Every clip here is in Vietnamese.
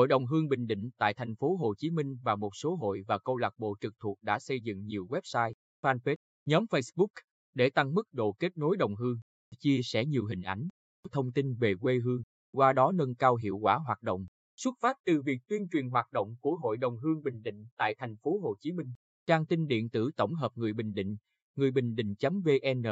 Hội đồng Hương Bình Định tại thành phố Hồ Chí Minh và một số hội và câu lạc bộ trực thuộc đã xây dựng nhiều website, fanpage, nhóm Facebook để tăng mức độ kết nối đồng hương, chia sẻ nhiều hình ảnh, thông tin về quê hương, qua đó nâng cao hiệu quả hoạt động. Xuất phát từ việc tuyên truyền hoạt động của Hội đồng Hương Bình Định tại thành phố Hồ Chí Minh, trang tin điện tử tổng hợp người Bình Định, người bình định.vn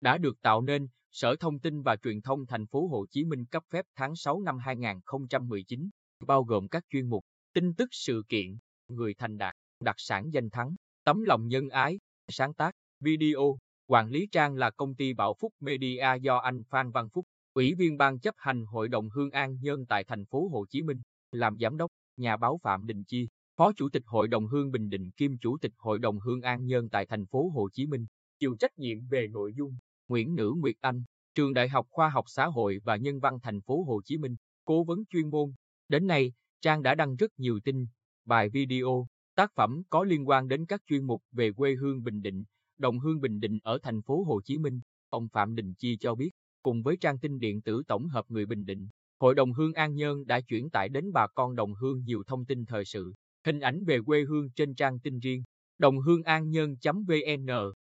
đã được tạo nên Sở Thông tin và Truyền thông thành phố Hồ Chí Minh cấp phép tháng 6 năm 2019, bao gồm các chuyên mục tin tức sự kiện, người thành đạt, đặc sản danh thắng, tấm lòng nhân ái, sáng tác, video, quản lý trang là công ty Bảo Phúc Media do anh Phan Văn Phúc, Ủy viên Ban chấp hành Hội đồng Hương An Nhân tại thành phố Hồ Chí Minh, làm giám đốc, nhà báo Phạm Đình Chi, Phó Chủ tịch Hội đồng Hương Bình Định kiêm Chủ tịch Hội đồng Hương An Nhân tại thành phố Hồ Chí Minh, chịu trách nhiệm về nội dung. Nguyễn Nữ Nguyệt Anh, Trường Đại học Khoa học Xã hội và Nhân văn thành phố Hồ Chí Minh, cố vấn chuyên môn. Đến nay, Trang đã đăng rất nhiều tin, bài video, tác phẩm có liên quan đến các chuyên mục về quê hương Bình Định, đồng hương Bình Định ở thành phố Hồ Chí Minh. Ông Phạm Đình Chi cho biết, cùng với trang tin điện tử tổng hợp người Bình Định, Hội đồng Hương An Nhơn đã chuyển tải đến bà con đồng hương nhiều thông tin thời sự, hình ảnh về quê hương trên trang tin riêng, đồng hương an nhơn.vn,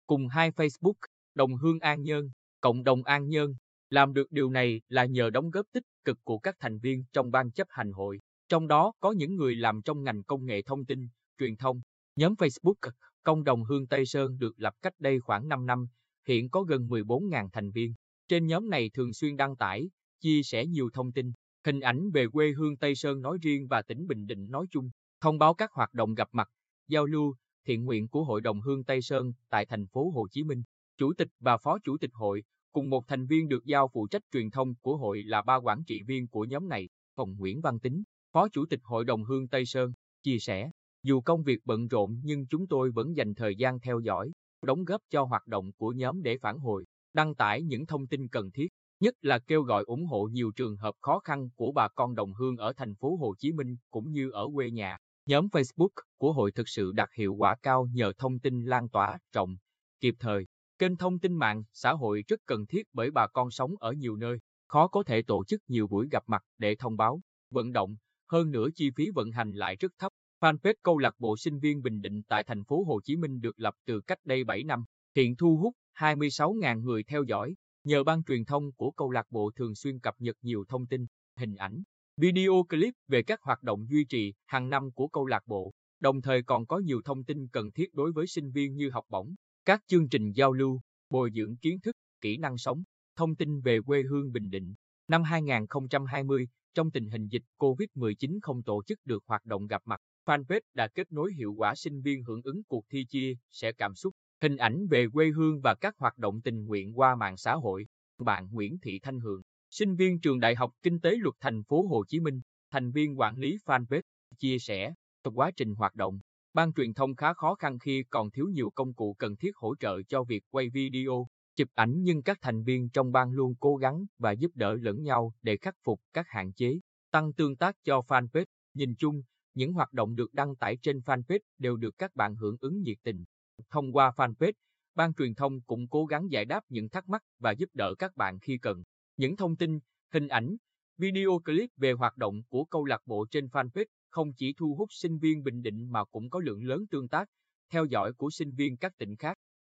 cùng hai Facebook, đồng hương an nhơn, cộng đồng an nhơn. Làm được điều này là nhờ đóng góp tích cực của các thành viên trong ban chấp hành hội, trong đó có những người làm trong ngành công nghệ thông tin, truyền thông. Nhóm Facebook Công đồng Hương Tây Sơn được lập cách đây khoảng 5 năm, hiện có gần 14.000 thành viên. Trên nhóm này thường xuyên đăng tải, chia sẻ nhiều thông tin, hình ảnh về quê hương Tây Sơn nói riêng và tỉnh Bình Định nói chung, thông báo các hoạt động gặp mặt, giao lưu, thiện nguyện của Hội đồng Hương Tây Sơn tại thành phố Hồ Chí Minh. Chủ tịch và Phó Chủ tịch hội, cùng một thành viên được giao phụ trách truyền thông của hội là ba quản trị viên của nhóm này, Phòng Nguyễn Văn Tính, Phó Chủ tịch Hội đồng Hương Tây Sơn, chia sẻ, dù công việc bận rộn nhưng chúng tôi vẫn dành thời gian theo dõi, đóng góp cho hoạt động của nhóm để phản hồi, đăng tải những thông tin cần thiết, nhất là kêu gọi ủng hộ nhiều trường hợp khó khăn của bà con đồng hương ở thành phố Hồ Chí Minh cũng như ở quê nhà. Nhóm Facebook của hội thực sự đạt hiệu quả cao nhờ thông tin lan tỏa rộng, kịp thời. Kênh thông tin mạng, xã hội rất cần thiết bởi bà con sống ở nhiều nơi, khó có thể tổ chức nhiều buổi gặp mặt để thông báo, vận động, hơn nữa chi phí vận hành lại rất thấp. Fanpage câu lạc bộ sinh viên Bình Định tại thành phố Hồ Chí Minh được lập từ cách đây 7 năm, hiện thu hút 26.000 người theo dõi. Nhờ ban truyền thông của câu lạc bộ thường xuyên cập nhật nhiều thông tin, hình ảnh, video clip về các hoạt động duy trì hàng năm của câu lạc bộ, đồng thời còn có nhiều thông tin cần thiết đối với sinh viên như học bổng, các chương trình giao lưu, bồi dưỡng kiến thức, kỹ năng sống, thông tin về quê hương Bình Định. Năm 2020, trong tình hình dịch COVID-19 không tổ chức được hoạt động gặp mặt, fanpage đã kết nối hiệu quả sinh viên hưởng ứng cuộc thi chia sẻ cảm xúc, hình ảnh về quê hương và các hoạt động tình nguyện qua mạng xã hội. Bạn Nguyễn Thị Thanh Hường, sinh viên trường Đại học Kinh tế Luật thành phố Hồ Chí Minh, thành viên quản lý fanpage, chia sẻ, trong quá trình hoạt động, ban truyền thông khá khó khăn khi còn thiếu nhiều công cụ cần thiết hỗ trợ cho việc quay video, chụp ảnh nhưng các thành viên trong ban luôn cố gắng và giúp đỡ lẫn nhau để khắc phục các hạn chế, tăng tương tác cho fanpage. Nhìn chung, những hoạt động được đăng tải trên fanpage đều được các bạn hưởng ứng nhiệt tình. Thông qua fanpage, ban truyền thông cũng cố gắng giải đáp những thắc mắc và giúp đỡ các bạn khi cần. Những thông tin, hình ảnh, video clip về hoạt động của câu lạc bộ trên fanpage không chỉ thu hút sinh viên Bình Định mà cũng có lượng lớn tương tác, theo dõi của sinh viên các tỉnh khác.